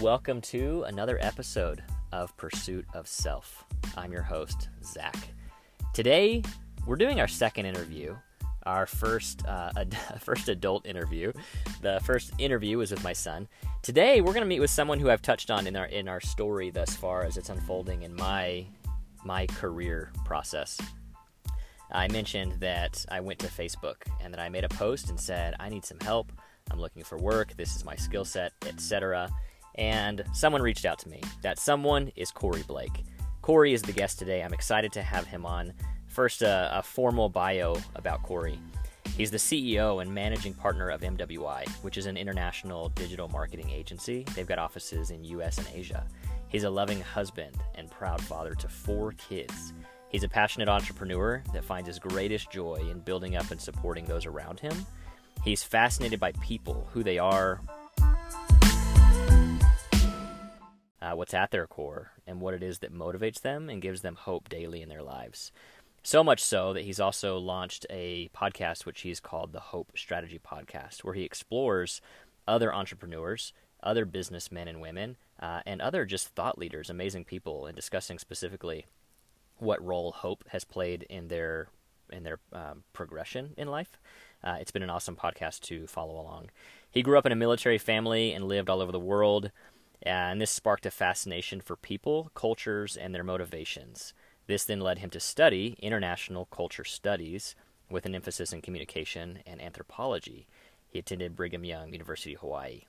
Welcome to another episode of Pursuit of Self. I'm your host, Zach. Today, we're doing our second interview, our first uh, ad- first adult interview. The first interview was with my son. Today, we're going to meet with someone who I've touched on in our in our story thus far as it's unfolding in my my career process. I mentioned that I went to Facebook and that I made a post and said, I need some help. I'm looking for work. This is my skill set, etc. And someone reached out to me. That someone is Corey Blake. Corey is the guest today. I'm excited to have him on. First, uh, a formal bio about Corey. He's the CEO and managing partner of MWI, which is an international digital marketing agency. They've got offices in US and Asia. He's a loving husband and proud father to four kids. He's a passionate entrepreneur that finds his greatest joy in building up and supporting those around him. He's fascinated by people, who they are, uh, what's at their core, and what it is that motivates them and gives them hope daily in their lives. So much so that he's also launched a podcast which he's called the Hope Strategy Podcast, where he explores other entrepreneurs, other businessmen and women, uh, and other just thought leaders, amazing people, and discussing specifically what role hope has played in their in their um, progression in life. Uh, it's been an awesome podcast to follow along. He grew up in a military family and lived all over the world, Uh, and this sparked a fascination for people, cultures, and their motivations. This then led him to study international culture studies with an emphasis in communication and anthropology. He attended Brigham Young University, Hawaii.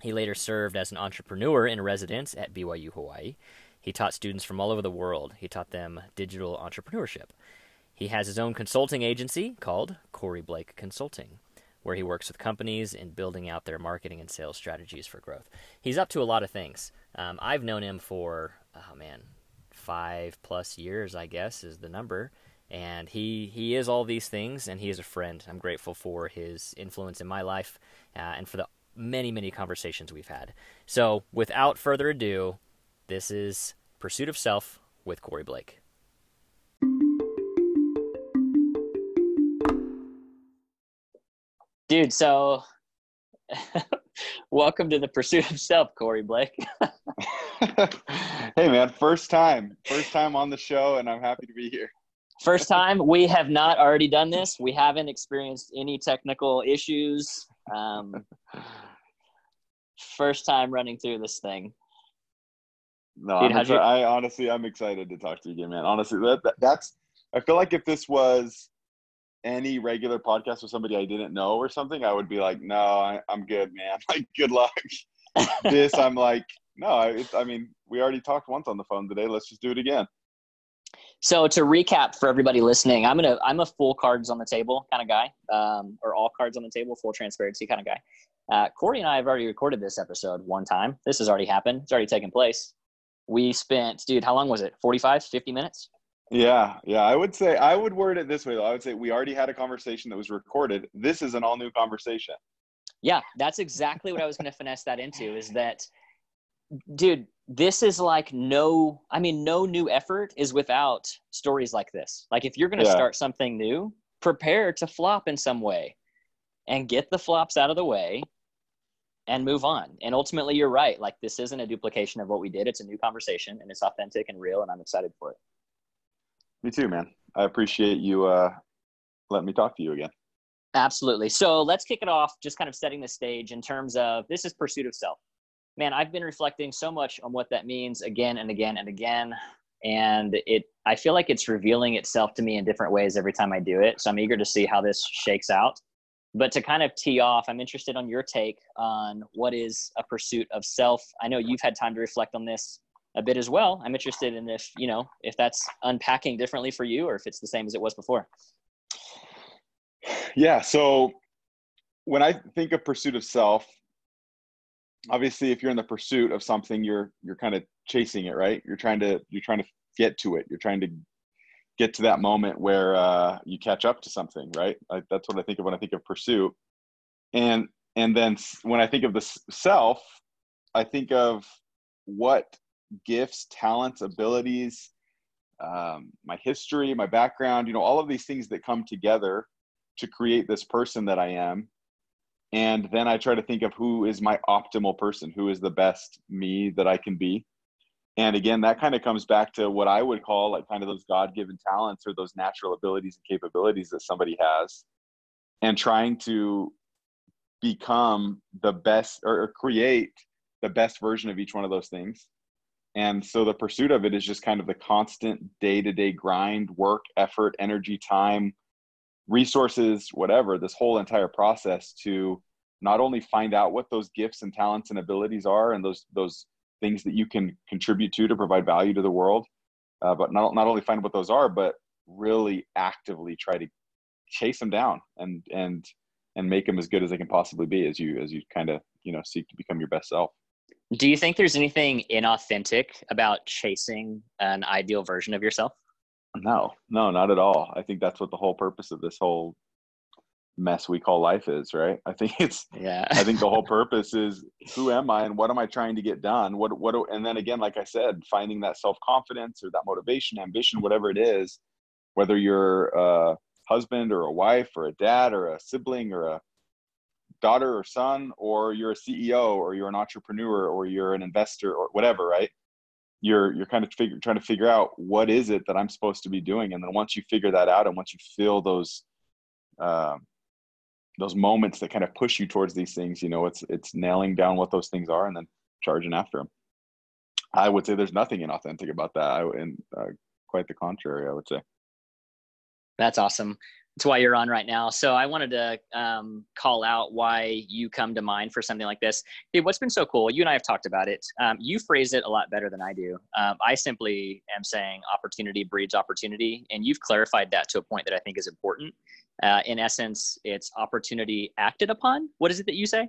He later served as an entrepreneur in residence at BYU Hawaii. He taught students from all over the world. He taught them digital entrepreneurship. He has his own consulting agency called Corey Blake Consulting, where he works with companies in building out their marketing and sales strategies for growth. He's up to a lot of things. Um, I've known him for, oh man, five plus years, I guess, is the number. And he, he is all these things, and he is a friend. I'm grateful for his influence in my life uh, and for the many, many conversations we've had. So, without further ado, this is Pursuit of Self with Corey Blake. Dude, so welcome to the Pursuit of Self, Corey Blake. hey, man, first time, first time on the show, and I'm happy to be here. First time. We have not already done this. We haven't experienced any technical issues. Um, first time running through this thing. No, Dude, you- I honestly, I'm excited to talk to you again, man. Honestly, that, that, that's. I feel like if this was any regular podcast with somebody I didn't know or something, I would be like, no, I, am good, man. Like, good luck. this, I'm like, no, it's, I mean, we already talked once on the phone today. Let's just do it again. So to recap for everybody listening, I'm gonna I'm a full cards on the table kind of guy, um, or all cards on the table, full transparency kind of guy. Uh, Corey and I have already recorded this episode one time. This has already happened. It's already taken place. We spent, dude, how long was it? 45, 50 minutes? Yeah, yeah. I would say I would word it this way though. I would say we already had a conversation that was recorded. This is an all new conversation. Yeah, that's exactly what I was going to finesse that into. Is that, dude? This is like no. I mean, no new effort is without stories like this. Like if you're going to yeah. start something new, prepare to flop in some way, and get the flops out of the way, and move on. And ultimately, you're right. Like this isn't a duplication of what we did. It's a new conversation, and it's authentic and real, and I'm excited for it. Me too, man. I appreciate you uh, letting me talk to you again. Absolutely. So let's kick it off, just kind of setting the stage in terms of this is pursuit of self. Man, I've been reflecting so much on what that means again and again and again. And it, I feel like it's revealing itself to me in different ways every time I do it. So I'm eager to see how this shakes out. But to kind of tee off, I'm interested on your take on what is a pursuit of self. I know you've had time to reflect on this a bit as well. I'm interested in if, you know, if that's unpacking differently for you or if it's the same as it was before. Yeah. So when I think of pursuit of self, obviously if you're in the pursuit of something, you're you're kind of chasing it, right? You're trying to you're trying to get to it. You're trying to get to that moment where uh, you catch up to something, right? I, that's what I think of when I think of pursuit. And and then when I think of the self, I think of what gifts, talents, abilities, um, my history, my background, you know, all of these things that come together to create this person that I am. and then I try to think of who is my optimal person, who is the best me that I can be. And again, that kind of comes back to what I would call like kind of those God given talents or those natural abilities and capabilities that somebody has, and trying to become the best or, or create the best version of each one of those things. And so the pursuit of it is just kind of the constant day to day grind, work, effort, energy, time, resources, whatever, this whole entire process to not only find out what those gifts and talents and abilities are and those those things that you can contribute to to provide value to the world, uh, but not, not only find what those are, but really actively try to chase them down and and and make them as good as they can possibly be as you as you kind of you know seek to become your best self. Do you think there's anything inauthentic about chasing an ideal version of yourself? No, no, not at all. I think that's what the whole purpose of this whole mess we call life is, right? I think it's yeah. I think the whole purpose is who am I and what am I trying to get done? What what and then again like I said, finding that self-confidence or that motivation, ambition, whatever it is, whether you're a husband or a wife or a dad or a sibling or a daughter or son or you're a CEO or you're an entrepreneur or you're an investor or whatever, right? you're you're kind of figure, trying to figure out what is it that I'm supposed to be doing, and then once you figure that out, and once you feel those um, those moments that kind of push you towards these things, you know, it's it's nailing down what those things are and then charging after them. I would say there's nothing inauthentic about that, I, and uh, quite the contrary, I would say. That's awesome it's why you're on right now. So I wanted to um, call out why you come to mind for something like this. Hey, what's been so cool? You and I have talked about it. Um, you phrase it a lot better than I do. Um, I simply am saying opportunity breeds opportunity, and you've clarified that to a point that I think is important. Uh, in essence, it's opportunity acted upon. What is it that you say?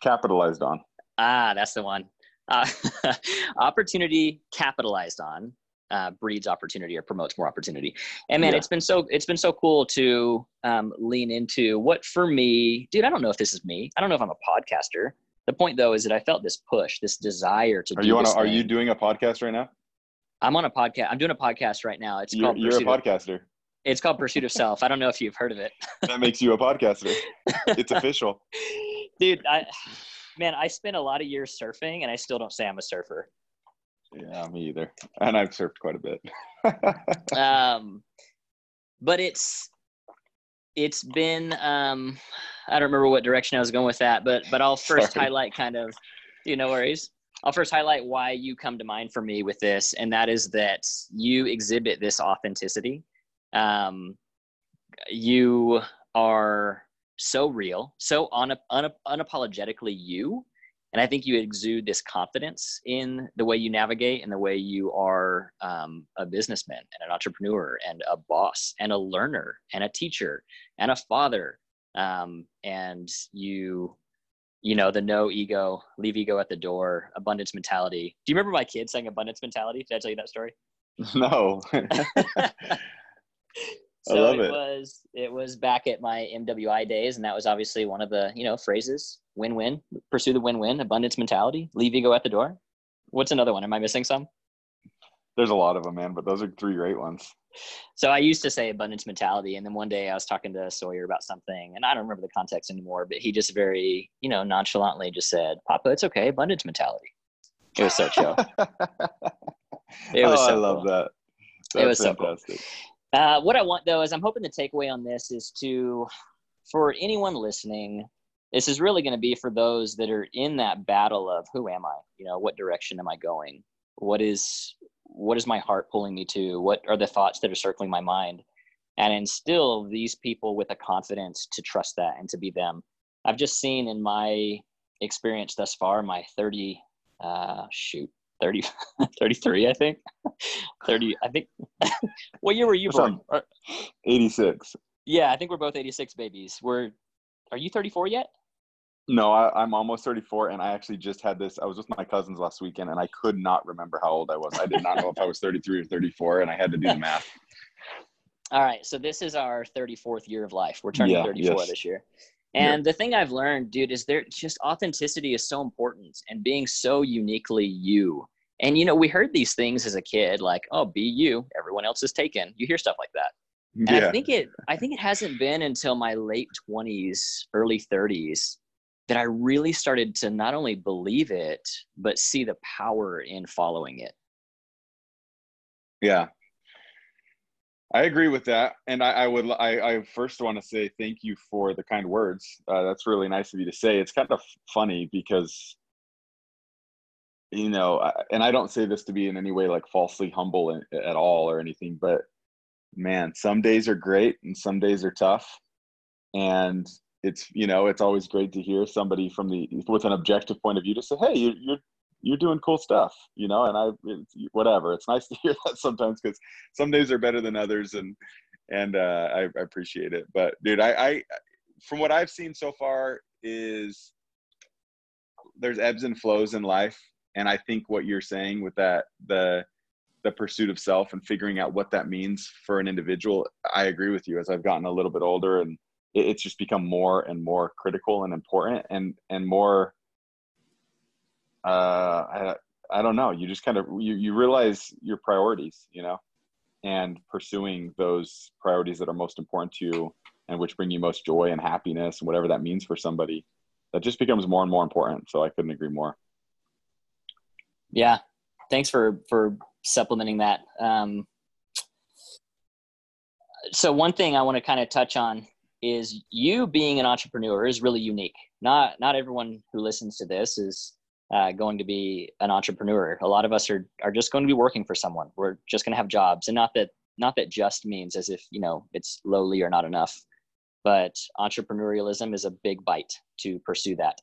Capitalized on. Ah, that's the one. Uh, opportunity capitalized on uh, breeds opportunity or promotes more opportunity. And man, yeah. it's been so it's been so cool to um, lean into what for me, dude. I don't know if this is me. I don't know if I'm a podcaster. The point though is that I felt this push, this desire to. Are you on? A, are you doing a podcast right now? I'm on a podcast. I'm doing a podcast right now. It's you're, called. You're Pursuit a podcaster. Of, it's called Pursuit of Self. I don't know if you've heard of it. that makes you a podcaster. It's official. Dude, I man, I spent a lot of years surfing, and I still don't say I'm a surfer. Yeah, me either. And I've surfed quite a bit. um, but it's it's been um, I don't remember what direction I was going with that, but but I'll first Sorry. highlight kind of you know worries. I'll first highlight why you come to mind for me with this, and that is that you exhibit this authenticity. Um, you are so real, so un- un- unapologetically you, and I think you exude this confidence in the way you navigate and the way you are um, a businessman and an entrepreneur and a boss and a learner and a teacher and a father. Um, and you, you know, the no ego, leave ego at the door, abundance mentality. Do you remember my kid saying abundance mentality? Did I tell you that story? No. so I love it, it was it was back at my MWI days, and that was obviously one of the you know phrases win-win, pursue the win-win, abundance mentality, leave ego at the door. What's another one? Am I missing some? There's a lot of them, man, but those are three great ones. So I used to say abundance mentality, and then one day I was talking to Sawyer about something, and I don't remember the context anymore, but he just very, you know, nonchalantly just said, "Papa, it's okay, abundance mentality." It was so chill. it was. Oh, so I love cool. that. That's it was fantastic. so cool. Uh, what I want though is I'm hoping the takeaway on this is to, for anyone listening this is really going to be for those that are in that battle of who am i? You know what direction am i going? What is what is my heart pulling me to? What are the thoughts that are circling my mind? And instill these people with a confidence to trust that and to be them. I've just seen in my experience thus far my 30 uh shoot 30 33 i think 30 i think what year were you born uh, 86 yeah i think we're both 86 babies we're are you 34 yet no, I, am almost 34, and I actually just had this. I was with my cousins last weekend, and I could not remember how old I was. I did not know if I was 33 or 34, and I had to do the math. All right, so this is our 34th year of life. We're turning yeah, 34 yes. this year. And yeah. the thing I've learned, dude, is there just authenticity is so important and being so uniquely you. And you know, we heard these things as a kid, like, "Oh, be you. Everyone else is taken." You hear stuff like that. And yeah. I think it I think it hasn't been until my late 20s, early 30s that I really started to not only believe it, but see the power in following it. Yeah. I agree with that. And I, I would, I, I, first want to say thank you for the kind words. Uh, that's really nice of you to say. It's kind of funny because, you know, and I don't say this to be in any way like falsely humble at all or anything, but man, some days are great and some days are tough. And it's you know it's always great to hear somebody from the with an objective point of view to say hey you're you're, doing cool stuff you know and i it's, whatever. It's nice to hear that sometimes because some days are better than others and and uh, I, I appreciate it. But dude I, I from what i've seen so far is there's ebbs and flows in life. And i think what you're saying with that the the pursuit of self and figuring out what that means for an individual i agree with you. As i've gotten a little bit older and it's just become more and more critical and important and and more uh I, I don't know. You just kind of you, you realize your priorities you know and pursuing those priorities that are most important to you and which bring you most joy and happiness and whatever that means for somebody that just becomes more and more important. So i couldn't agree more. Yeah. Thanks for for supplementing that. Um so one thing i want to kind of touch on is you being an entrepreneur is really unique. Not not everyone who listens to this is uh, going to be an entrepreneur. A lot of us are are just going to be working for someone. We're just going to have jobs, and not that not that just means as if you know it's lowly or not enough. But entrepreneurialism is a big bite to pursue that.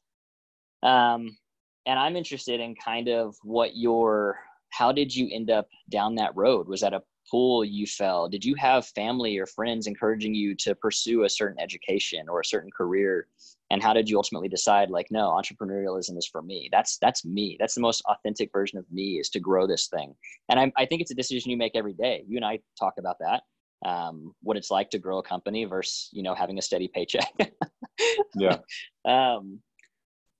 Um, and I'm interested in kind of what your how did you end up down that road? Was that a pool you fell? Did you have family or friends encouraging you to pursue a certain education or a certain career? And how did you ultimately decide like, no, entrepreneurialism is for me. That's that's me. That's the most authentic version of me is to grow this thing. And I, I think it's a decision you make every day. You and I talk about that. Um, what it's like to grow a company versus you know having a steady paycheck. yeah. Um,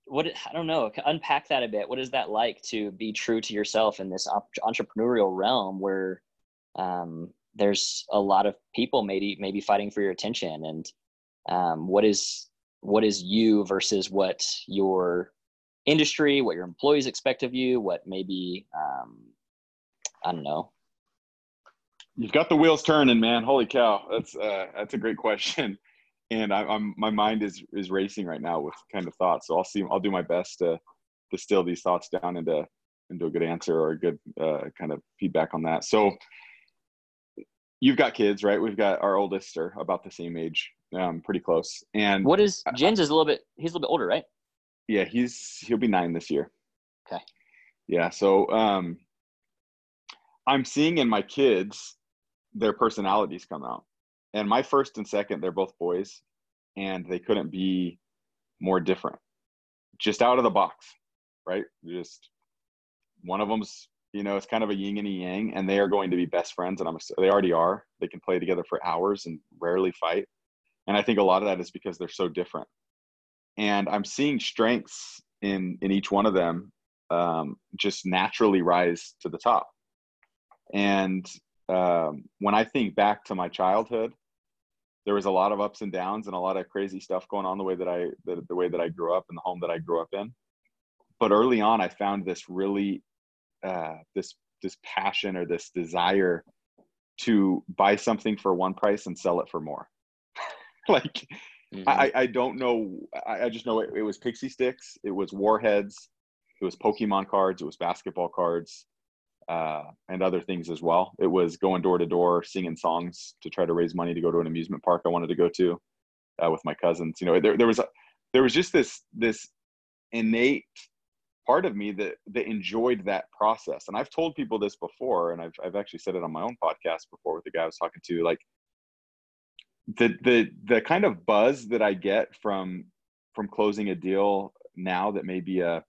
what I don't know. Unpack that a bit. What is that like to be true to yourself in this entrepreneurial realm where um, there's a lot of people maybe maybe fighting for your attention and um, what is what is you versus what your industry what your employees expect of you what maybe um, i don't know. You've got the wheels turning man. Holy cow. That's uh, that's a great question. And I, am my mind is is racing right now with kind of thoughts. So i'll see i'll do my best to distill these thoughts down into into a good answer or a good uh, kind of feedback on that. So you've got kids, right? We've got our oldest are about the same age, um, pretty close. And what is Jens is a little bit he's a little bit older, right? Yeah, he's he'll be nine this year. Okay. Yeah, so um, I'm seeing in my kids their personalities come out, and my first and second they're both boys, and they couldn't be more different, just out of the box, right? Just one of them's you know, it's kind of a yin and a yang, and they are going to be best friends, and I'm they already are. They can play together for hours and rarely fight, and I think a lot of that is because they're so different. And I'm seeing strengths in in each one of them um, just naturally rise to the top. And um, when I think back to my childhood, there was a lot of ups and downs and a lot of crazy stuff going on the way that I the, the way that I grew up in the home that I grew up in. But early on, I found this really uh, this this passion or this desire to buy something for one price and sell it for more. like mm-hmm. I, I don't know. I, I just know it, it, was Pixy Stix. It was warheads. It was Pokemon cards. It was basketball cards, uh, and other things as well. It was going door to door, singing songs to try to raise money to go to an amusement park I wanted to go to uh, with my cousins. You know, there, there was a, there was just this this innate part of me that that enjoyed that process and i've told people this before and i've, I've actually said it on my own podcast before with the guy i was talking to like the the the kind of buzz that i get from from closing a deal now that may be a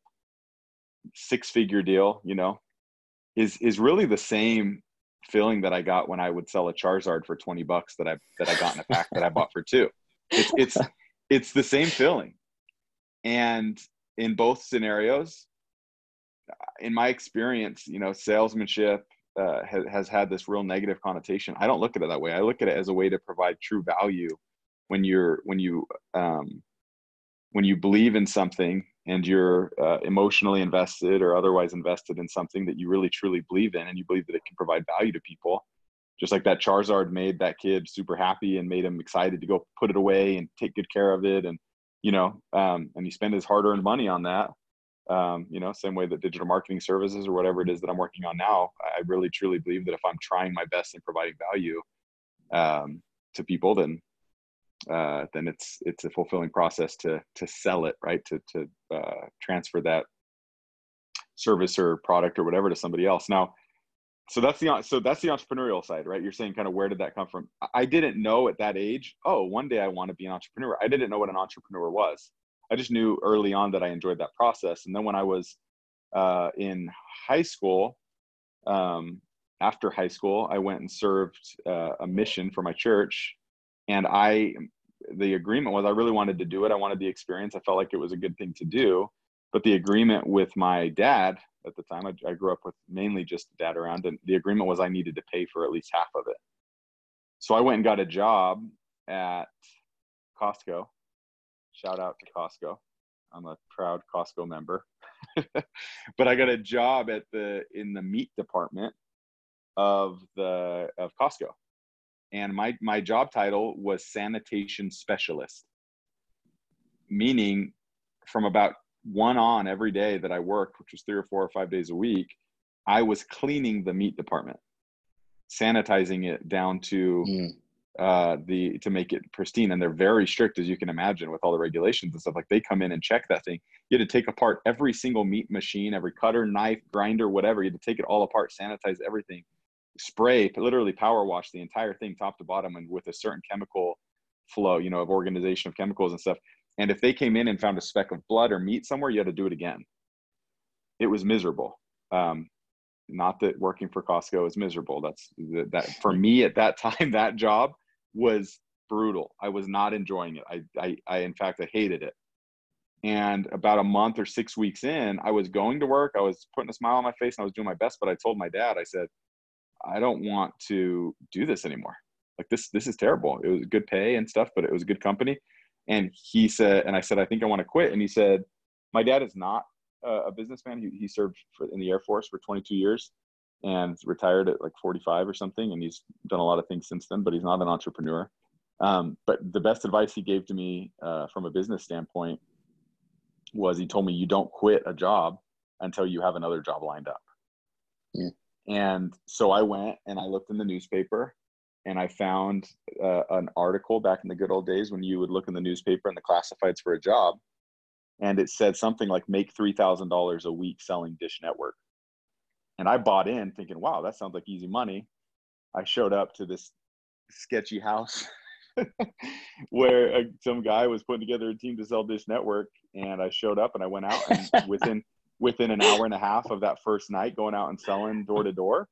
six figure deal you know is is really the same feeling that i got when i would sell a charizard for 20 bucks that i that i got in a pack that i bought for two. It's it's it's the same feeling. And in both scenarios in my experience, you know, salesmanship, uh, has, has had this real negative connotation. I don't look at it that way. I look at it as a way to provide true value when you're when you um, when you believe in something and you're uh, emotionally invested or otherwise invested in something that you really truly believe in and you believe that it can provide value to people just like that charizard made that kid super happy and made him excited to go put it away and take good care of it and you know um, and he spent his hard-earned money on that um, you know same way that digital marketing services or whatever it is that i'm working on now i really truly believe that if i'm trying my best in providing value um, to people then uh, then it's it's a fulfilling process to to sell it right? To to uh, transfer that service or product or whatever to somebody else. Now so that's the so that's the entrepreneurial side right? You're saying kind of where did that come from? I didn't know at that age oh one day i want to be an entrepreneur. I didn't know what an entrepreneur was i just knew early on that i enjoyed that process and then when i was uh, in high school um, after high school i went and served uh, a mission for my church and I the agreement was I really wanted to do it. I wanted the experience. I felt like it was a good thing to do. But the agreement with my dad at the time, I, I grew up with mainly just dad around, and the agreement was I needed to pay for at least half of it. So I went and got a job at Costco. Shout out to Costco. I'm a proud Costco member. but I got a job at the in the meat department of the of Costco and my my job title was sanitation specialist meaning from about one on every day that i worked which was three or four or five days a week i was cleaning the meat department sanitizing it down to mm. Uh, the to make it pristine and they're very strict as you can imagine with all the regulations and stuff like they come in and check that thing you had to take apart every single meat machine every cutter knife grinder whatever you had to take it all apart sanitize everything spray, literally power wash the entire thing top to bottom and with a certain chemical flow, you know, of organization of chemicals and stuff. And if they came in and found a speck of blood or meat somewhere, you had to do it again. It was miserable. Um, not that working for Costco is miserable. That's that for me at that time, that job was brutal. I was not enjoying it. I, I, I in fact, I hated it. And about a month or six weeks in, I was going to work. I was putting a smile on my face and I was doing my best. But I told my dad, I said, I don't want to do this anymore. Like this, this is terrible. It was good pay and stuff, but it was a good company. And he said, and I said, I think I want to quit. And he said, my dad is not a, businessman. He, he served for, in the Air Force for 22 years and retired at like 45 or something. And he's done a lot of things since then, but he's not an entrepreneur. Um, but the best advice he gave to me uh, from a business standpoint was he told me, you don't quit a job until you have another job lined up. Yeah. And so I went and I looked in the newspaper and I found uh, an article back in the good old days when you would look in the newspaper and the classifieds for a job. And it said something like make $3,000 a week selling Dish Network. And I bought in thinking, wow, that sounds like easy money. I showed up to this sketchy house where uh, some guy was putting together a team to sell Dish Network. And I showed up and I went out and within within an hour and a half of that first night going out and selling door to door.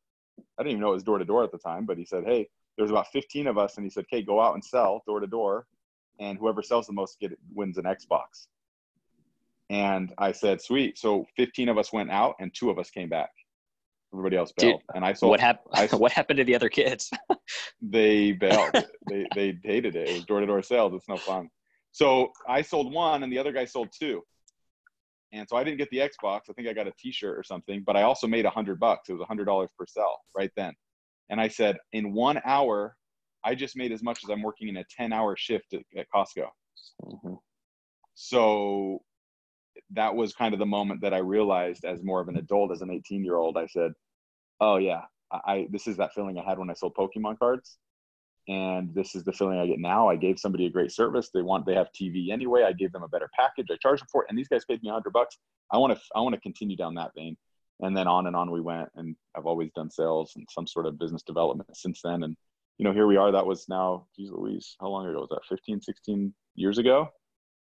I didn't even know it was door to door at the time, but he said, Hey, there's about 15 of us. And he said, Okay, go out and sell door to door. And whoever sells the most get wins an Xbox. And I said, Sweet. So 15 of us went out and two of us came back. Everybody else bailed. Dude, and I sold. What, hap- I, what happened to the other kids? they bailed. they, they hated it. It was door to door sales. It's no fun. So I sold one and the other guy sold two. And so I didn't get the Xbox. I think I got a T-shirt or something, but I also made a hundred bucks. It was a hundred dollars per sell right then. And I said, in one hour, I just made as much as I'm working in a 10 hour shift at, at Costco. Mm-hmm. So that was kind of the moment that I realized as more of an adult, as an 18 year old, I said, oh yeah, I, this is that feeling I had when I sold Pokemon cards and this is the feeling I get now. I gave somebody a great service. They want they have TV anyway. I gave them a better package. I charged them for it, and these guys paid me hundred bucks. I want to I want to continue down that vein, and then on and on we went. And I've always done sales and some sort of business development since then. And you know, here we are. That was now, geez Louise, how long ago was that? 15, 16 years ago.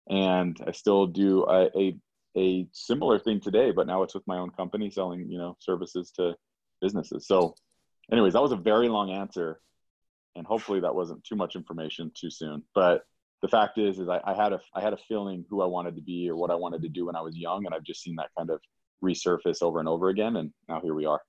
And I still do a, a, a similar thing today, but now it's with my own company selling, you know, services to businesses. So anyways, that was a very long answer and hopefully that wasn't too much information too soon. But the fact is, is I, I, had a I had a feeling who I wanted to be or what I wanted to do when I was young, and I've just seen that kind of resurface over and over again, and now here we are.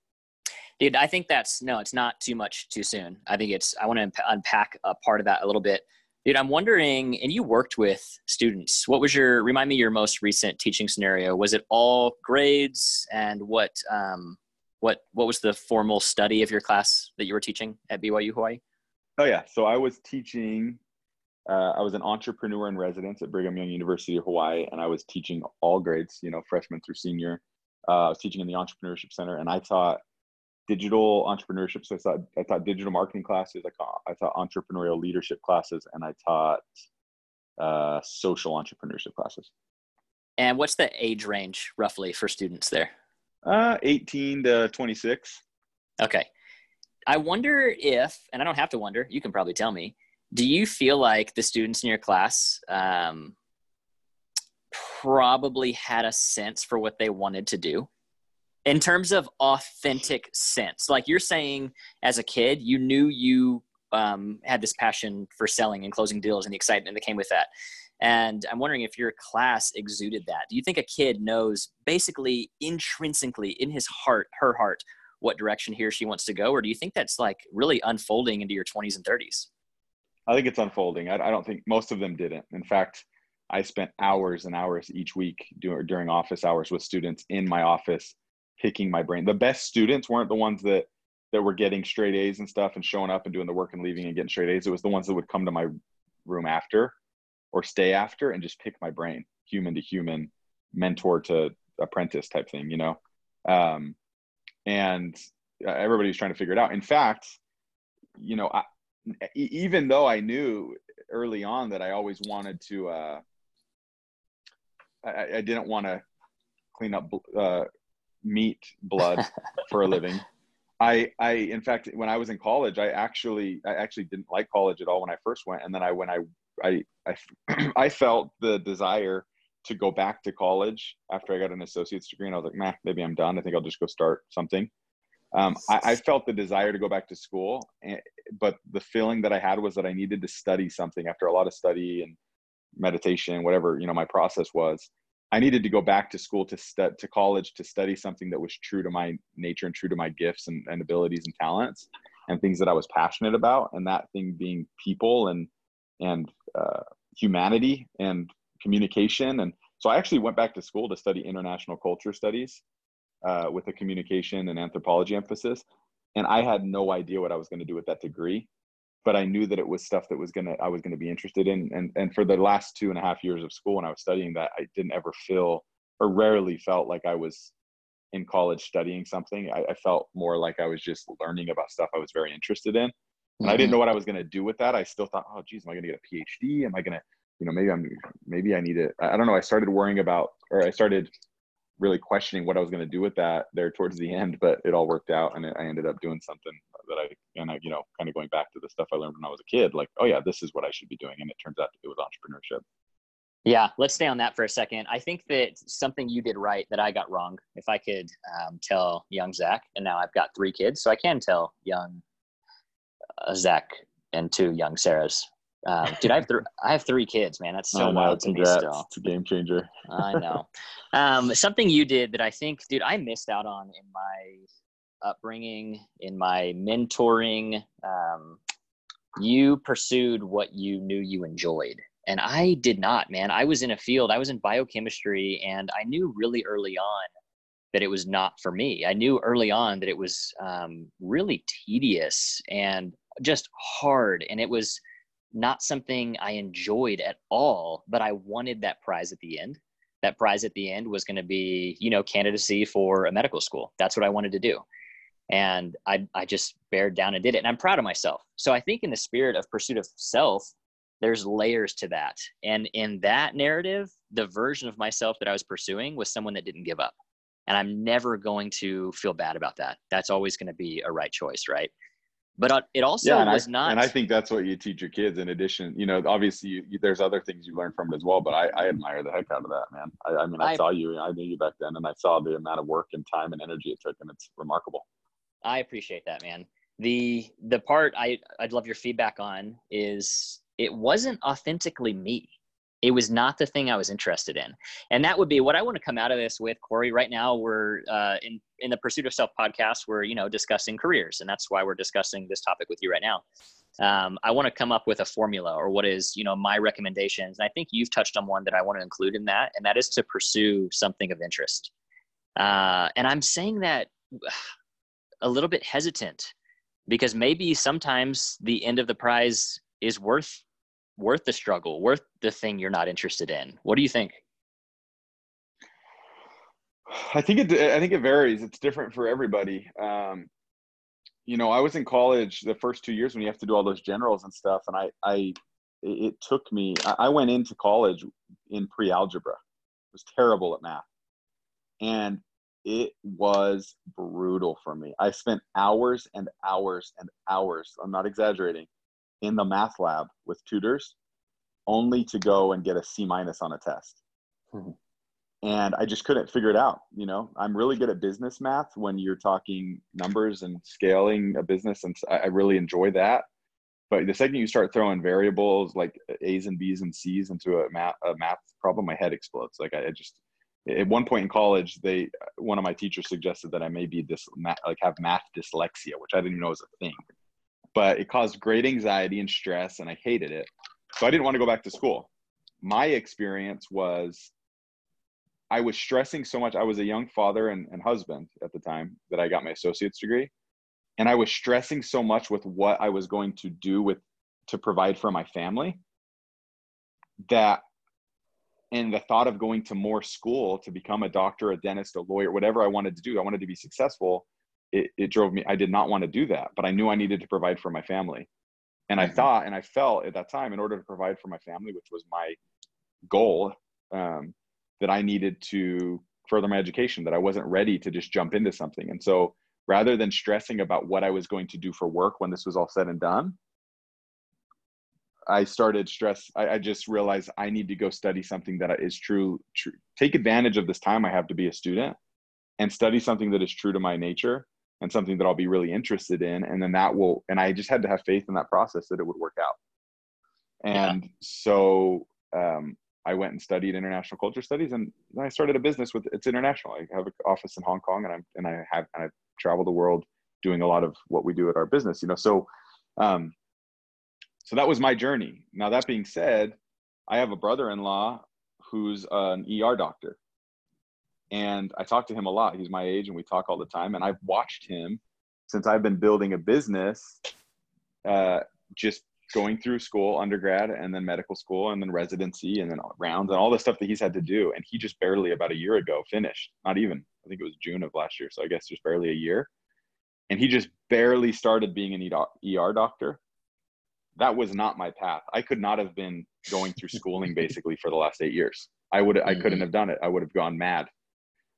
dude i think that's no it's not too much too soon i think it's i want to unpack a part of that a little bit dude i'm wondering and you worked with students what was your remind me your most recent teaching scenario? Was it all grades and what um what what was the formal study of your class that you were teaching at byu hawaii? Oh yeah. So i was teaching uh, I was an entrepreneur in residence at Brigham Young University of Hawaii, and I was teaching all grades, you know, freshman through senior. Uh, I was teaching in the Entrepreneurship Center, and I taught digital entrepreneurship. So I taught, I taught digital marketing classes, I taught, I taught entrepreneurial leadership classes, and I taught uh, social entrepreneurship classes. And what's the age range roughly for students there? Uh, 18 to 26. Okay. I wonder if, and I don't have to wonder, you can probably tell me, do you feel like the students in your class um, probably had a sense for what they wanted to do in terms of authentic sense like you're saying as a kid you knew you um, had this passion for selling and closing deals and the excitement that came with that and i'm wondering if your class exuded that do you think a kid knows basically intrinsically in his heart her heart what direction he or she wants to go or do you think that's like really unfolding into your 20s and 30s I think it's unfolding. I, I, don't think most of them didn't. In fact, I spent hours and hours each week during, during office hours with students in my office, picking my brain. The best students weren't the ones that that were getting straight A's and stuff and showing up and doing the work and leaving and getting straight A's. It was the ones that would come to my room after or stay after and just pick my brain, human to human, mentor to apprentice type thing, you know. Um, and uh, everybody was trying to figure it out. In fact, you know, I, even though I knew early on that I always wanted to, uh, I, I didn't want to clean up uh, meat blood for a living. I, I, in fact, when I was in college, I actually, I actually didn't like college at all when I first went. And then I, when I, I, I, I felt the desire to go back to college after I got an associate's degree, and I was like, nah, maybe I'm done. I think I'll just go start something um, I, I, felt the desire to go back to school, eh, but the feeling that I had was that I needed to study something after a lot of study and meditation, whatever you know my process was. I needed to go back to school to stu- to college to study something that was true to my nature and true to my gifts and, and abilities and talents and things that I was passionate about, and that thing being people and and uh, humanity and communication. And so I actually went back to school to study international culture studies uh, with a communication and anthropology emphasis. And I had no idea what I was going to do with that degree, but I knew that it was stuff that was going to, I was going to be interested in. And, and for the last two and a half years of school, when I was studying that, I didn't ever feel or rarely felt like I was in college studying something. I, I felt more like I was just learning about stuff I was very interested in. And mm-hmm. I didn't mm-hmm. know what I was going to do with that. I still thought, oh, geez, am I going to get a PhD? Am I going to, you know, maybe I'm, maybe I need it. I don't know. I started worrying about, or I started really questioning what I was going to do with that there towards the end, but it all worked out and I ended up doing something that I, and I, you know, kind of going back to the stuff I learned when I was a kid, like, oh yeah, this is what I should be doing. And it turns out it was entrepreneurship. Yeah, let's stay on that for a second. I think that something you did right that I got wrong, if I could um, tell young Zach, and now I've got three kids, so I can tell young uh, Zach and two young Sarahs um, dude, I have th- I have three kids, man. That's so oh, wild to me still. It's a game changer. I know. Um, something you did that I think, dude, I missed out on in my upbringing, in my mentoring. Um, you pursued what you knew you enjoyed, and I did not, man. I was in a field. I was in biochemistry, and I knew really early on that it was not for me. I knew early on that it was um, really tedious and just hard, and it was not something I enjoyed at all, but I wanted that prize at the end. That prize at the end was going to be, you know, candidacy for a medical school. That's what I wanted to do. And I, I just bared down and did it. And I'm proud of myself. So I think in the spirit of pursuit of self, there's layers to that. And in that narrative, the version of myself that I was pursuing was someone that didn't give up. And I'm never going to feel bad about that. That's always going to be a right choice, right? but uh, it also yeah, was I, not and i think that's what you teach your kids in addition you know obviously you, you, there's other things you learn from it as well but i, I admire the heck out of that man I, I mean I, saw you i knew you back then and i saw the amount of work and time and energy it took and it's remarkable i appreciate that man the the part i i'd love your feedback on is it wasn't authentically me it was not the thing I was interested in. And that would be what I want to come out of this with, Corey. Right now, we're uh, in in the Pursuit of Self podcast. We're you know discussing careers, and that's why we're discussing this topic with you right now. Um, I want to come up with a formula or what is you know my recommendations. And I think you've touched on one that I want to include in that, and that is to pursue something of interest. Uh, and I'm saying that a little bit hesitant because maybe sometimes the end of the prize is worth worth the struggle, worth the thing you're not interested in. What do you think? I think it. I think it varies. It's different for everybody. Um, you know, I was in college the first two years when you have to do all those generals and stuff, and I, I, it took me. I went into college in pre-algebra. I was terrible at math, and it was brutal for me. I spent hours and hours and hours. I'm not exaggerating in the math lab with tutors only to go and get a C minus on a test. Mm-hmm. And I just couldn't figure it out. You know, I'm really good at business math when you're talking numbers and scaling a business, and I really enjoy that. But the second you start throwing variables like A's and B's and C's into a math, a math problem, my head explodes. Like I, I just, at one point in college, they one of my teachers suggested that I may be this like have math dyslexia, which I didn't even know was a thing but it caused great anxiety and stress and I hated it. So I didn't want to go back to school. My experience was I was stressing so much. I was a young father and, and husband at the time that I got my associate's degree. And I was stressing so much with what I was going to do with to provide for my family that and the thought of going to more school to become a doctor, a dentist, a lawyer, whatever I wanted to do, I wanted to be successful it, it drove me i did not want to do that but i knew i needed to provide for my family and i mm-hmm. thought and i felt at that time in order to provide for my family which was my goal um, that i needed to further my education that i wasn't ready to just jump into something and so rather than stressing about what i was going to do for work when this was all said and done i started stress i, I just realized i need to go study something that is true, true take advantage of this time i have to be a student and study something that is true to my nature and something that I'll be really interested in. And then that will, and I just had to have faith in that process that it would work out. And yeah. so um, I went and studied international culture studies, and I started a business with it's international. I have an office in Hong Kong, and I'm and I have and I travel the world doing a lot of what we do at our business. You know, so um, so that was my journey. Now that being said, I have a brother-in-law who's an ER doctor, and I talk to him a lot. He's my age, and we talk all the time. And I've watched him since I've been building a business, uh, just going through school, undergrad, and then medical school, and then residency, and then rounds, and all the stuff that he's had to do. And he just barely about a year ago finished. Not even. I think it was June of last year. So I guess just barely a year. And he just barely started being an ER doctor. That was not my path. I could not have been going through schooling basically for the last eight years. I would. I couldn't mm-hmm. have done it. I would have gone mad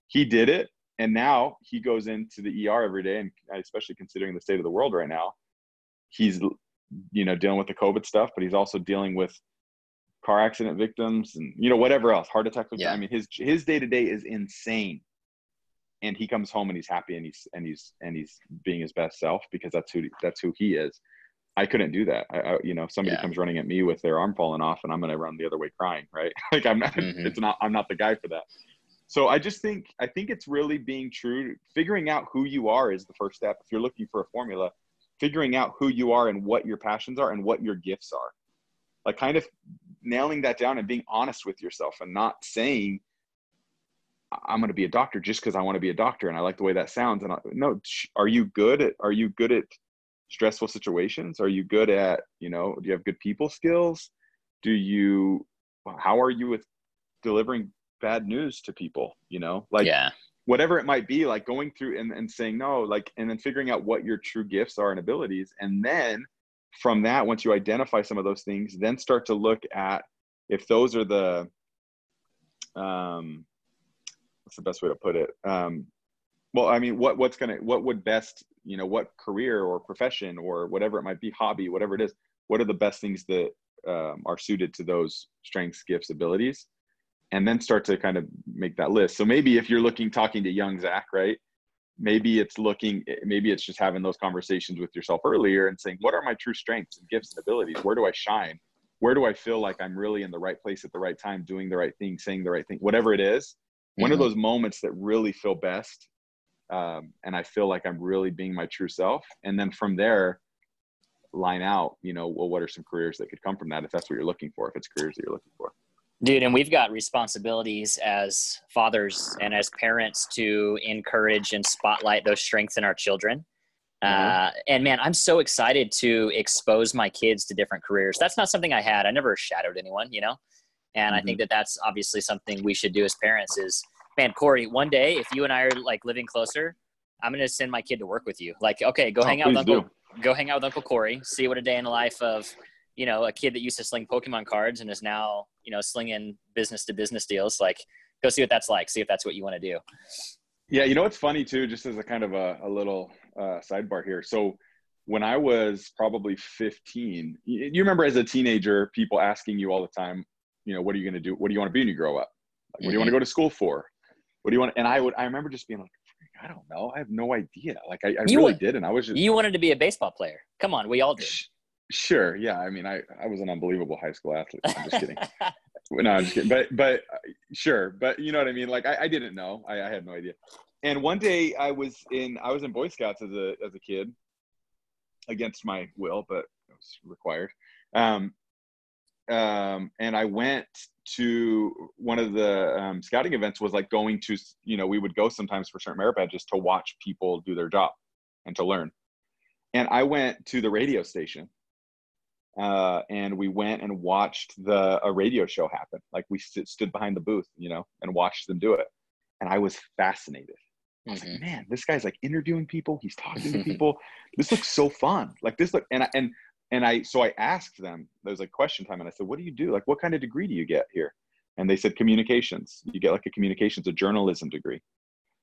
he did it and now he goes into the ER every day and especially considering the state of the world right now he's you know dealing with the covid stuff but he's also dealing with car accident victims and you know whatever else heart attack victims. Yeah. i mean his his day to day is insane and he comes home and he's happy and he's and he's and he's being his best self because that's who that's who he is i couldn't do that. I, I you know if somebody yeah. comes running at me with their arm falling off and i'm going to run the other way crying right? Like i'm not mm-hmm. it's not i'm not the guy for that. So i just think i think it's really being true figuring out who you are is the first step. If you're looking for a formula figuring out who you are and what your passions are and what your gifts are. Like kind of nailing that down and being honest with yourself and not saying i'm going to be a doctor just because i want to be a doctor and i like the way that sounds. And I, no are you good at are you good at stressful situations? Are you good at you know do you have good people skills? Do you how are you with delivering bad news to people you know? Like yeah. whatever it might be like going through and, and saying no like and then figuring out what your true gifts are and abilities. And then from that once you identify some of those things then start to look at if those are the um what's the best way to put it? Um well i mean what what's gonna what would best you know what career or profession or whatever it might be hobby whatever it is what are the best things that um, are suited to those strengths gifts abilities and then start to kind of make that list. So maybe if you're looking, talking to young Zach, right? Maybe it's looking, maybe it's just having those conversations with yourself earlier and saying, what are my true strengths and gifts and abilities? Where do I shine? where do I feel like I'm really in the right place at the right time, doing the right thing, saying the right thing, whatever it is. One of those moments that really feel best, um, and I feel like I'm really being my true self. And then from there, line out, you know, well, what are some careers that could come from that if that's what you're looking for, if it's careers that you're looking for. Dude, and we've got responsibilities as fathers and as parents to encourage and spotlight those strengths in our children. Mm-hmm. Uh, and man, I'm so excited to expose my kids to different careers. That's not something I had. I never shadowed anyone, you know? And mm-hmm. I think mm-hmm. that that's obviously something we should do as parents is, man, Corey, one day, if you and I are like living closer, I'm going to send my kid to work with you. Like, okay, go oh, hang out with Uncle, do. go hang out with Uncle Corey, see what a day in the life of you know, a kid that used to sling Pokemon cards and is now, you know, slinging business to business deals. Like, go see what that's like. See if that's what you want to do. Yeah, you know what's funny too, just as a kind of a, a little uh, sidebar here. So when I was probably 15, you, remember as a teenager, people asking you all the time, you know, what are you going to do? What do you want to be when you grow up? Like, what do you want to mm-hmm. go to school for? What do you want? And I would, I remember just being like, I don't know. I have no idea. Like I, I really did. And I was just, you wanted to be a baseball player. Come on. We all did. Sure. Yeah. I mean, I, I was an unbelievable high school athlete. I'm just kidding. no, I'm just kidding. But, but uh, sure. But you know what I mean? Like I, I didn't know. I, I had no idea. And one day I was in, I was in Boy Scouts as a, as a kid against my will, but it was required. Um, um, and I went to one of the um, scouting events was like going to, you know, we would go sometimes for certain merit badges to watch people do their job and to learn. And I went to the radio station uh, and we went and watched the a radio show happen. Like we st- stood behind the booth, you know, and watched them do it, and I was fascinated. I was mm-hmm. like, man, this guy's like interviewing people. He's talking to people. this looks so fun. Like this look, and I, and and I so I asked them. There was like question time, and I said, "What do you do? Like, what kind of degree do you get here?" And they said, "Communications. You get like a communications, a journalism degree."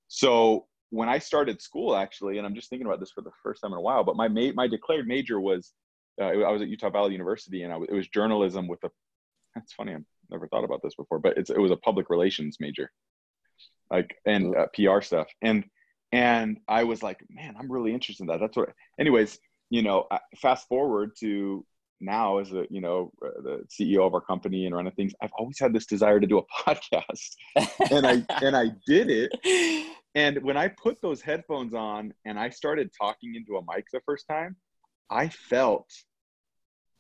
So when I started school, actually, and I'm just thinking about this for the first time in a while, but my ma- my declared major was uh, I was at Utah Valley University, and I, it was journalism with a. That's funny. I've never thought about this before, but it's it was a public relations major, like and uh, PR stuff, and and I was like, man, I'm really interested in that. That's what. Anyways, you know, fast forward to now as a you know uh, the CEO of our company and running things, I've always had this desire to do a podcast, and I and I did it. And when I put those headphones on and I started talking into a mic the first time, I felt,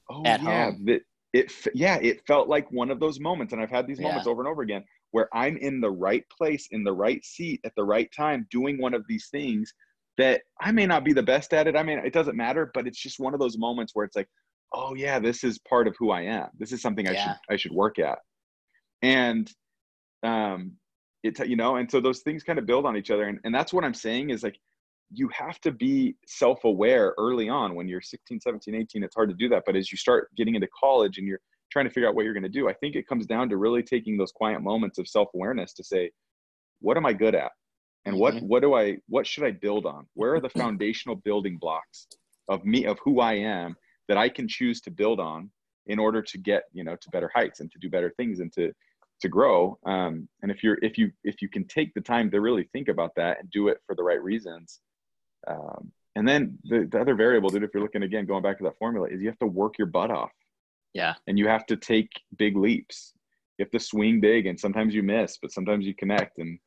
oh At yeah, home. that it yeah, it felt like one of those moments, and I've had these moments yeah. over and over again where I'm in the right place, in the right seat, at the right time, doing one of these things that I may not be the best at it. I mean, it doesn't matter, but it's just one of those moments where it's like, oh yeah, this is part of who I am. This is something I yeah. should I should work at, and um, it you know, and so those things kind of build on each other, and and that's what I'm saying is like you have to be self-aware early on when you're 16 17 18 it's hard to do that but as you start getting into college and you're trying to figure out what you're going to do i think it comes down to really taking those quiet moments of self-awareness to say what am i good at and what mm-hmm. what do i what should i build on where are the foundational building blocks of me of who i am that i can choose to build on in order to get you know to better heights and to do better things and to to grow um, and if you're if you if you can take the time to really think about that and do it for the right reasons um, and then the, the other variable, dude, if you're looking again, going back to that formula, is you have to work your butt off. Yeah. And you have to take big leaps. You have to swing big, and sometimes you miss, but sometimes you connect, and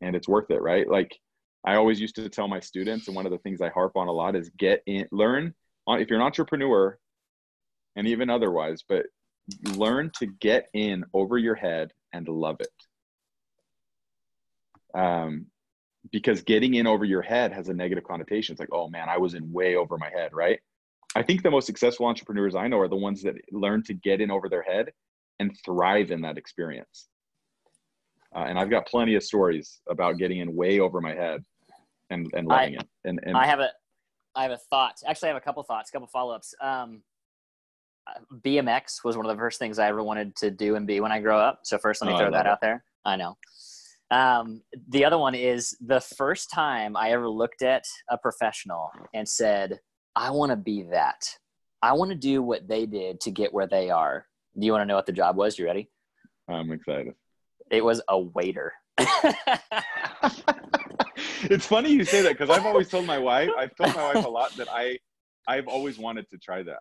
and it's worth it, right? Like I always used to tell my students, and one of the things I harp on a lot is get in, learn on if you're an entrepreneur, and even otherwise, but learn to get in over your head and love it. Um, because getting in over your head has a negative connotation. It's like, oh man, I was in way over my head, right? I think the most successful entrepreneurs I know are the ones that learn to get in over their head and thrive in that experience. Uh, and I've got plenty of stories about getting in way over my head and, and loving I, it. And, and I have a, I have a thought. Actually, I have a couple thoughts, a couple follow ups. Um, BMX was one of the first things I ever wanted to do and be when I grow up. So first, let me oh, throw that out there. I know. Um, the other one is the first time I ever looked at a professional and said, I want to be that. I want to do what they did to get where they are. Do you want to know what the job was? You ready? I'm excited. It was a waiter. it's funny you say that because I've always told my wife, I've told my wife a lot that I, I've always wanted to try that.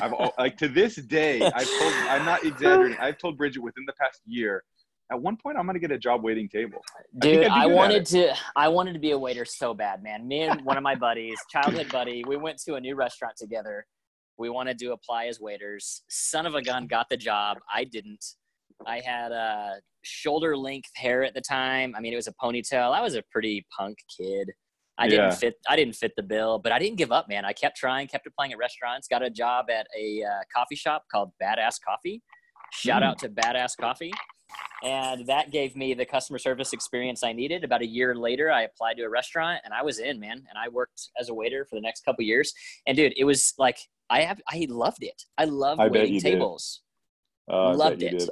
I've like to this day, I've told I'm not exaggerating. I've told Bridget within the past year. At one point, I'm gonna get a job waiting table. Dude, I, I wanted to. I wanted to be a waiter so bad, man. Me and one of my buddies, childhood buddy, we went to a new restaurant together. We wanted to apply as waiters. Son of a gun got the job. I didn't. I had a shoulder length hair at the time. I mean, it was a ponytail. I was a pretty punk kid. I yeah. didn't fit. I didn't fit the bill, but I didn't give up, man. I kept trying, kept applying at restaurants. Got a job at a uh, coffee shop called Badass Coffee. Shout mm. out to Badass Coffee, and that gave me the customer service experience I needed. About a year later, I applied to a restaurant, and I was in, man. And I worked as a waiter for the next couple years. And dude, it was like I have. I loved it. I loved I waiting tables. Uh, loved it. Did.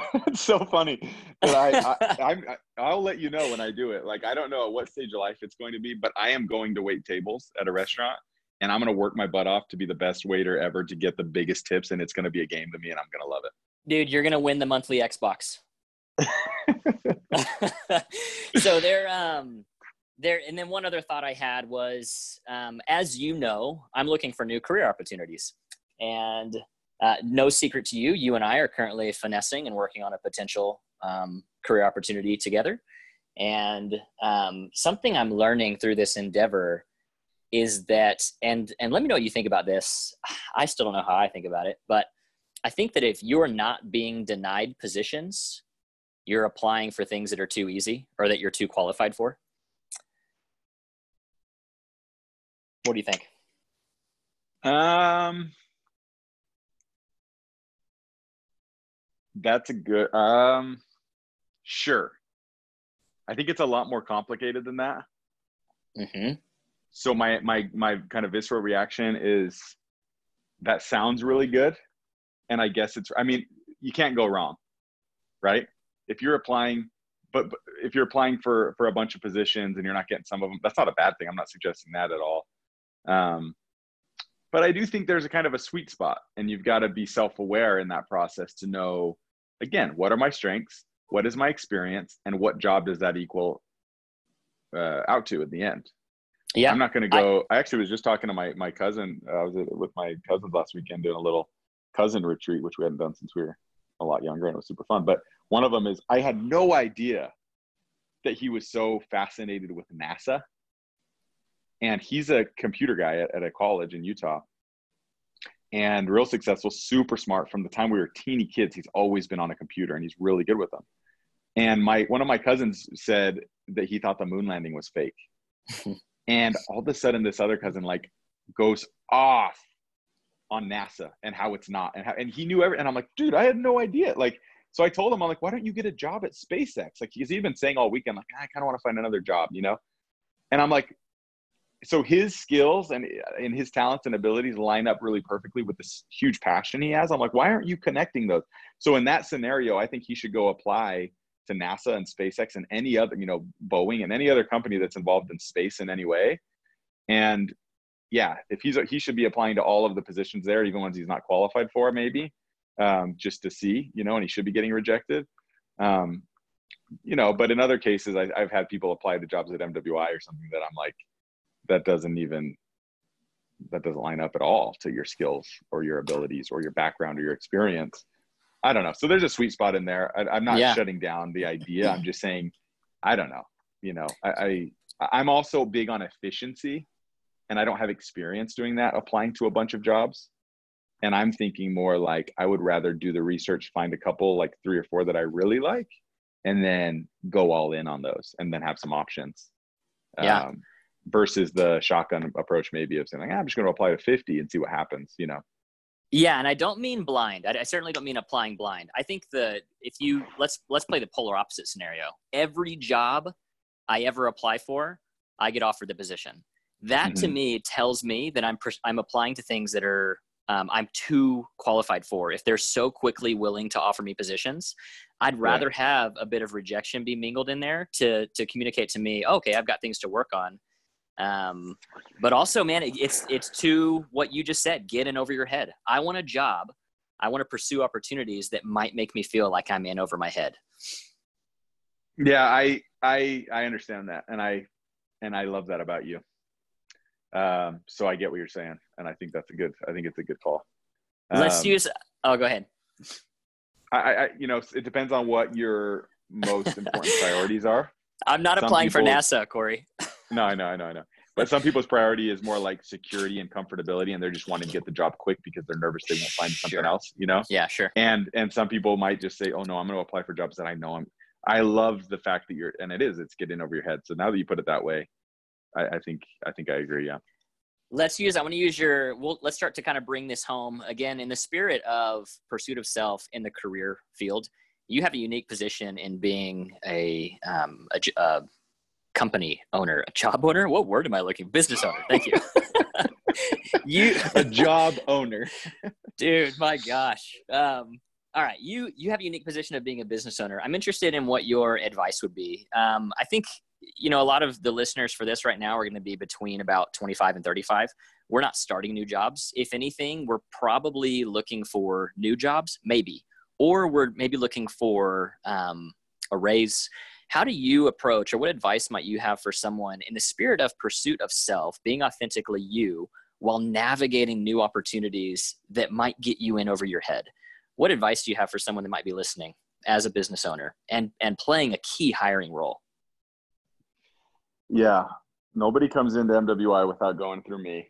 it's so funny. But I, I, I'm, I'll let you know when I do it. Like, I don't know at what stage of life it's going to be, but I am going to wait tables at a restaurant and I'm going to work my butt off to be the best waiter ever to get the biggest tips. And it's going to be a game to me and I'm going to love it. Dude, you're going to win the monthly Xbox. so there, um, there, and then one other thought I had was, um, as you know, I'm looking for new career opportunities. And uh, no secret to you, you and I are currently finessing and working on a potential um, career opportunity together. And um, something I'm learning through this endeavor is that, and and let me know what you think about this. I still don't know how I think about it, but I think that if you're not being denied positions, you're applying for things that are too easy or that you're too qualified for. What do you think? Um, That's a good. Um, sure. I think it's a lot more complicated than that. Mm-hmm. So my my my kind of visceral reaction is that sounds really good, and I guess it's. I mean, you can't go wrong, right? If you're applying, but, but if you're applying for for a bunch of positions and you're not getting some of them, that's not a bad thing. I'm not suggesting that at all. Um, but I do think there's a kind of a sweet spot, and you've got to be self-aware in that process to know, again, what are my strengths, what is my experience, and what job does that equal uh, out to in the end. Yeah, I'm not going to go. I, I, actually was just talking to my my cousin. Uh, I was with my cousins last weekend doing a little cousin retreat, which we hadn't done since we were a lot younger, and it was super fun. But one of them is I had no idea that he was so fascinated with NASA and he's a computer guy at, at a college in Utah and real successful, super smart. From the time we were teeny kids, he's always been on a computer and he's really good with them. And my one of my cousins said that he thought the moon landing was fake. and all of a sudden, this other cousin like goes off on NASA and how it's not, and how, and he knew every. And I'm like, dude, I had no idea. Like, so I told him, I'm like, why don't you get a job at SpaceX? Like, he's even saying all weekend, like, ah, I kind of want to find another job, you know. And I'm like, so his skills and and his talents and abilities line up really perfectly with this huge passion he has. I'm like, why aren't you connecting those? So in that scenario, I think he should go apply to NASA and SpaceX and any other, you know, Boeing and any other company that's involved in space in any way. And yeah, if he's he should be applying to all of the positions there, even ones he's not qualified for, maybe, um, just to see, you know, and he should be getting rejected. Um, you know, but in other cases, I, I've had people apply to jobs at MWI or something that I'm like, that doesn't even that doesn't line up at all to your skills or your abilities or your background or your experience. I don't know. So there's a sweet spot in there. I, am not yeah. shutting down the idea. I'm just saying i don't know. You know I, I i'm also big on efficiency and i don't have experience doing that applying to a bunch of jobs. And i'm thinking more like i would rather do the research find a couple like three or four that i really like and then go all in on those and then have some options. Yeah. Um, versus the shotgun approach maybe of saying like, ah, I'm just going to apply to 50 and see what happens, you know? Yeah, and I don't mean blind. I, I, certainly don't mean applying blind. I think the if you let's let's play the polar opposite scenario. Every job I ever apply for, I get offered the position. That mm-hmm. to me tells me that I'm I'm applying to things that are um, I'm too qualified for. If they're so quickly willing to offer me positions, I'd rather right. have a bit of rejection be mingled in there to to communicate to me, okay, I've got things to work on um, but also, man, it's it's to what you just said: get in over your head. I want a job. I want to pursue opportunities that might make me feel like I'm in over my head. Yeah, I I I understand that, and I and I love that about you. Um, so I get what you're saying, and I think that's a good. I think it's a good call. Let's um, use. Oh, go ahead. I, I, you know, it depends on what your most important priorities are. I'm not some applying for NASA, Corey. no, I know, I know, I know. But some people's priority is more like security and comfortability, and they're just wanting to get the job quick because they're nervous they won't find something sure. else. You know? Yeah, sure. And and some people might just say, "Oh no, I'm going to apply for jobs that I know I'm." I love the fact that you're, and it is, it's getting over your head. So now that you put it that way, I, I think I think I agree. Yeah let's use i want to use your well let's start to kind of bring this home again in the spirit of pursuit of self in the career field you have a unique position in being a, um, a, a company owner a job owner? What word am i looking business owner? Thank you. You a job owner. Dude my gosh. Um, all right you you have a unique position of being a business owner. I'm interested in what your advice would be. Um, i think you know, a lot of the listeners for this right now are going to be between about 25 and 35. We're not starting new jobs. If anything, we're probably looking for new jobs, maybe, or we're maybe looking for um, a raise. How do you approach, or what advice might you have for someone in the spirit of pursuit of self, being authentically you, while navigating new opportunities that might get you in over your head? What advice do you have for someone that might be listening as a business owner and, and playing a key hiring role? Yeah, nobody comes into MWI without going through me,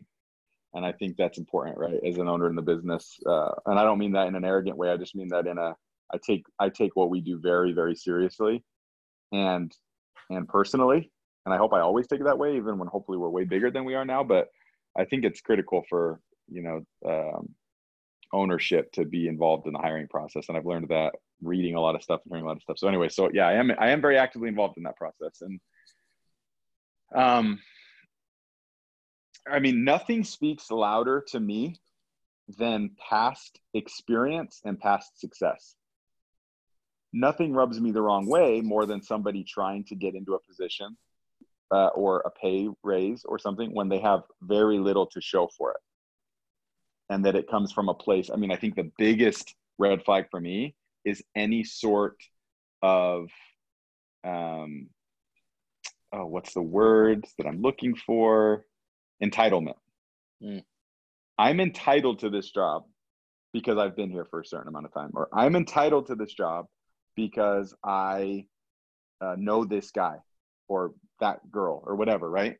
and I think that's important, right? As an owner in the business, uh, and I don't mean that in an arrogant way. I just mean that in a I take I take what we do very very seriously, and and personally, and I hope I always take it that way, even when hopefully we're way bigger than we are now. But I think it's critical for you know um, ownership to be involved in the hiring process, and I've learned that reading a lot of stuff and hearing a lot of stuff. So anyway, so yeah, I am I am very actively involved in that process, and um, I mean, nothing speaks louder to me than past experience and past success. Nothing rubs me the wrong way more than somebody trying to get into a position uh, or a pay raise or something when they have very little to show for it. And that it comes from a place. I mean, I think the biggest red flag for me is any sort of um, oh, what's the word that I'm looking for? Entitlement. Mm. I'm entitled to this job because I've been here for a certain amount of time, or I'm entitled to this job because I uh, know this guy or that girl or whatever, right?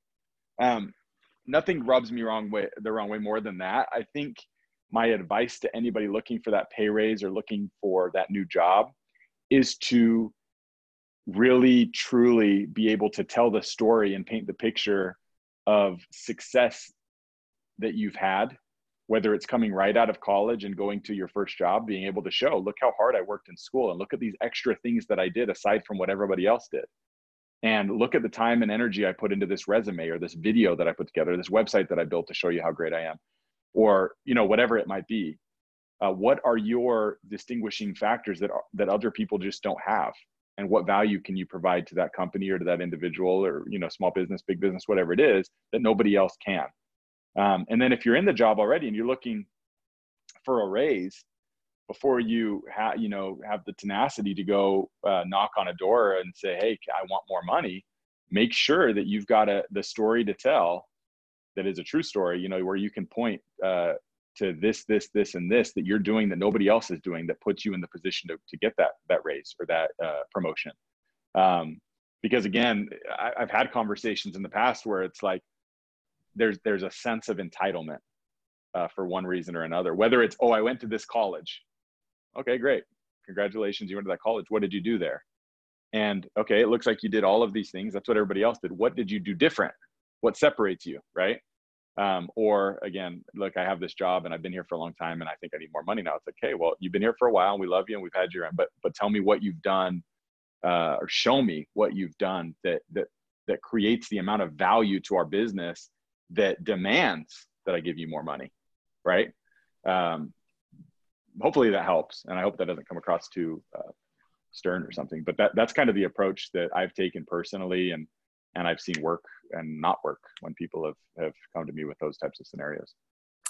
Um, nothing rubs me wrong way the wrong way more than that. I think my advice to anybody looking for that pay raise or looking for that new job is to really truly be able to tell the story and paint the picture of success that you've had whether it's coming right out of college and going to your first job being able to show look how hard i worked in school and look at these extra things that i did aside from what everybody else did. And look at the time and energy i put into this resume or this video that i put together this website that i built to show you how great i am or you know whatever it might be. Uh, what are your distinguishing factors that are, that other people just don't have? And what value can you provide to that company or to that individual or you know small business big business whatever it is that nobody else can um, and then if you're in the job already and you're looking for a raise before you have you know have the tenacity to go uh, knock on a door and say hey i want more money make sure that you've got a the story to tell that is a true story you know where you can point uh, to this, this, this, and this that you're doing that nobody else is doing that puts you in the position to, to get that that raise or that uh, promotion. Um, because again, I, I've had conversations in the past where it's like there's there's a sense of entitlement uh, for one reason or another. Whether it's oh, I went to this college, okay, great, congratulations, you went to that college. What did you do there? And okay, it looks like you did all of these things. That's what everybody else did. What did you do different? What separates you, right? Um, or again, look, I have this job and I've been here for a long time and I think I need more money now. It's like, hey, well, you've been here for a while and we love you and we've had you, but but tell me what you've done, uh, or show me what you've done that that that creates the amount of value to our business that demands that I give you more money, right? Um, hopefully that helps, and I hope that doesn't come across too uh, stern or something. But that that's kind of the approach that I've taken personally, and and I've seen work and not work when people have, have come to me with those types of scenarios.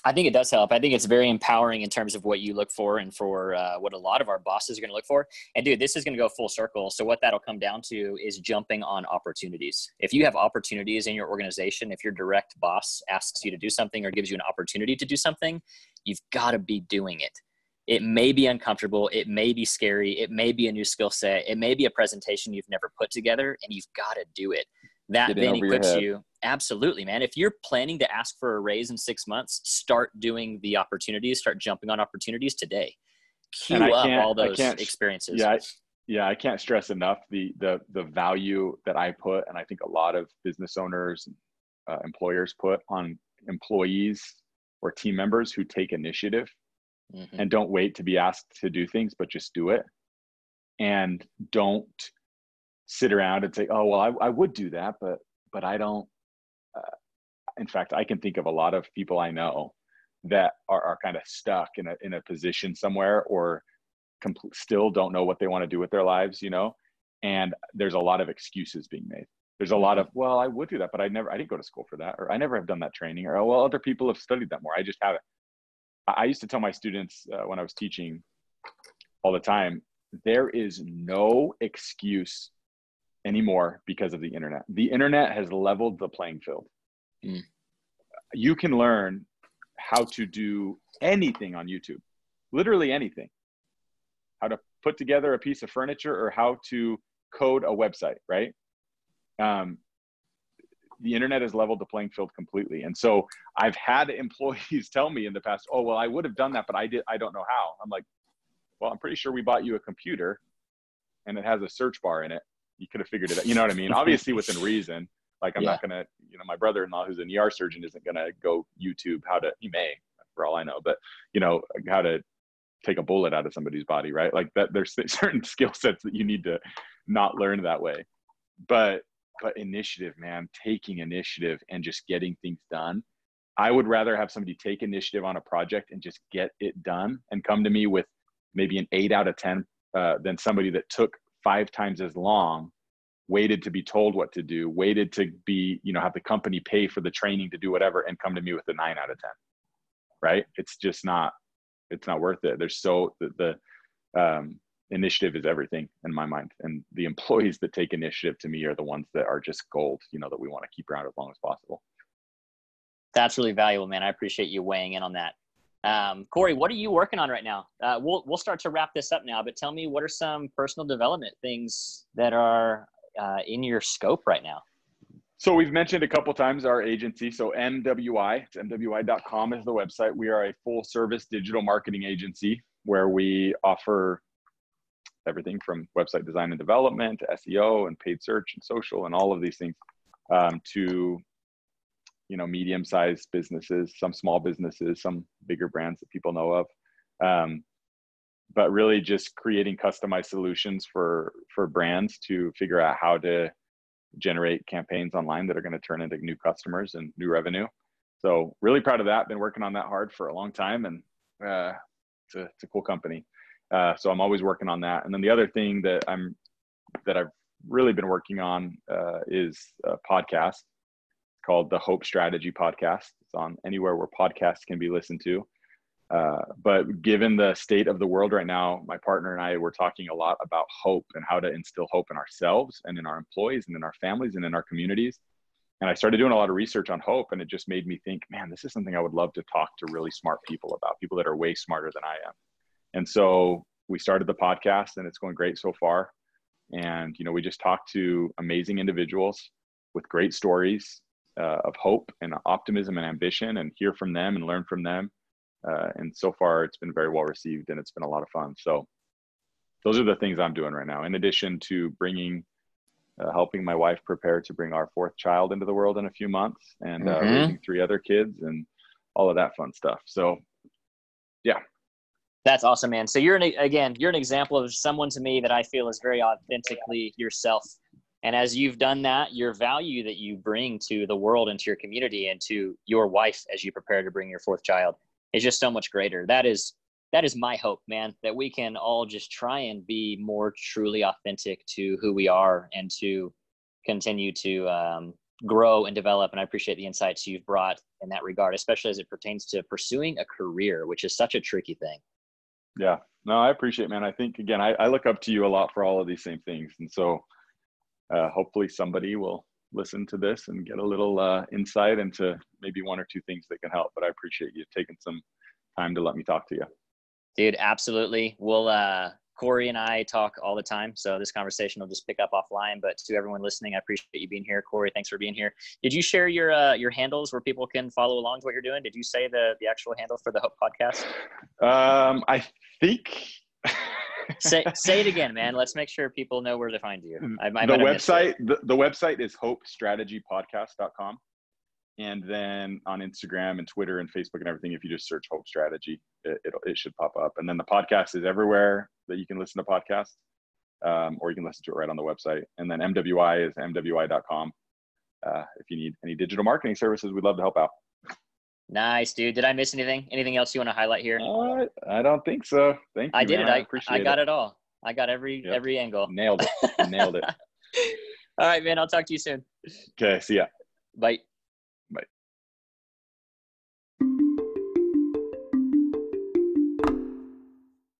I think it does help. I think it's very empowering in terms of what you look for and for uh, what a lot of our bosses are going to look for. And dude, this is going to go full circle. So what that'll come down to is jumping on opportunities. If you have opportunities in your organization, if your direct boss asks you to do something or gives you an opportunity to do something, you've got to be doing it. It may be uncomfortable. It may be scary. It may be a new skill set. It may be a presentation you've never put together, and you've got to do it. That then equips you. Absolutely, man. If you're planning to ask for a raise in six months, start doing the opportunities, start jumping on opportunities today. Queue up all those experiences. Yeah, I, yeah, I can't stress enough the the the value that I put, and I think a lot of business owners, uh, employers put on employees or team members who take initiative mm-hmm. and don't wait to be asked to do things, but just do it. And don't sit around and say, "Oh, well, I, I would do that, but but I don't." In fact, I can think of a lot of people I know that are, are kind of stuck in a in a position somewhere or compl- still don't know what they want to do with their lives, you know. And there's a lot of excuses being made. There's a lot of, mm-hmm. well, I would do that, but I never, I didn't go to school for that, or I never have done that training, or oh, well, other people have studied that more. I just haven't. I used to tell my students uh, when I was teaching all the time, there is no excuse anymore because of the internet. The internet has leveled the playing field. Mm. You can learn how to do anything on YouTube, literally anything. How to put together a piece of furniture or how to code a website, right? Um, the internet has leveled the playing field completely. And so I've had employees tell me in the past, "Oh, well, I would have done that, but I did. I don't know how." I'm like, "Well, I'm pretty sure we bought you a computer, and it has a search bar in it. You could have figured it out. You know what I mean? Obviously, within reason. Like, I'm yeah. not gonna, you know, my brother-in-law, who's an ER surgeon, isn't gonna go YouTube how to. He may, for all I know, but you know how to take a bullet out of somebody's body, right? Like that. There's certain skill sets that you need to not learn that way. But but initiative, man, taking initiative and just getting things done. I would rather have somebody take initiative on a project and just get it done and come to me with maybe an eight out of 10 uh, than somebody that took five times as long, waited to be told what to do, waited to be, you know, have the company pay for the training to do whatever and come to me with a nine out of 10. Right. It's just not, it's not worth it. There's so the, the um, initiative is everything in my mind and the employees that take initiative to me are the ones that are just gold you know that we want to keep around as long as possible that's really valuable man i appreciate you weighing in on that um, corey what are you working on right now uh, we'll, we'll start to wrap this up now but tell me what are some personal development things that are uh, in your scope right now so we've mentioned a couple times our agency. So MWI, it's MWI.com is the website. We are a full service digital marketing agency where we offer everything from website design and development SEO and paid search and social and all of these things um, to you know medium-sized businesses, some small businesses, some bigger brands that people know of. Um, but really just creating customized solutions for for brands to figure out how to generate campaigns online that are going to turn into new customers and new revenue. So really proud of that. Been working on that hard for a long time, and uh, it's, a, it's a cool company. Uh, so I'm always working on that. And then the other thing that I'm that I've really been working on uh, is a podcast called the Hope Strategy Podcast. It's on anywhere where podcasts can be listened to. Uh, but given the state of the world right now, my partner and I were talking a lot about hope and how to instill hope in ourselves and in our employees and in our families and in our communities. And I started doing a lot of research on hope, and it just made me think, man, this is something I would love to talk to really smart people about, people that are way smarter than I am. And so we started the podcast and it's going great so far. And, you know, we just talked to amazing individuals with great stories uh, of hope and optimism and ambition and hear from them and learn from them. Uh, and so far it's been very well received and it's been a lot of fun. So those are the things I'm doing right now. In addition to bringing, uh, helping my wife prepare to bring our fourth child into the world in a few months and uh, mm-hmm. raising three other kids and all of that fun stuff. So yeah, that's awesome, man. So you're an, again, you're an example of someone to me that I feel is very authentically yourself. And as you've done that, your value that you bring to the world and to your community and to your wife as you prepare to bring your fourth child is just so much greater. That is that is my hope, man, that we can all just try and be more truly authentic to who we are and to continue to um, grow and develop. And I appreciate the insights you've brought in that regard, especially as it pertains to pursuing a career, which is such a tricky thing. Yeah, no, I appreciate, man. I think again, I, I look up to you a lot for all of these same things, and so uh, hopefully somebody will listen to this and get a little uh, insight into maybe one or two things that can help. But I appreciate you taking some time to let me talk to you. Dude, absolutely. We'll uh Corey and I talk all the time, so this conversation will just pick up offline. But to everyone listening, I appreciate you being here. Corey, thanks for being here. Did you share your uh, your handles where people can follow along to what you're doing? Did you say the the actual handle for the Hope Podcast? Um, I think. say say it again, man. Let's make sure people know where to find you. I, I the website the, the website is hopestrategypodcast.com and then on Instagram and Twitter and Facebook and everything, if you just search Hope Strategy, it, it, it should pop up. And then the podcast is everywhere that you can listen to podcasts, um, or you can listen to it right on the website. And then MWI is MWI.com. Uh, if you need any digital marketing services, we'd love to help out. Nice, dude. Did I miss anything? Anything else you want to highlight here? Uh, I don't think so. Thank you. I did man. it. I, appreciate I got it. it all. I got every Yep. every angle. Nailed it. Nailed it. all right, man. I'll talk to you soon. Okay. See ya. Bye.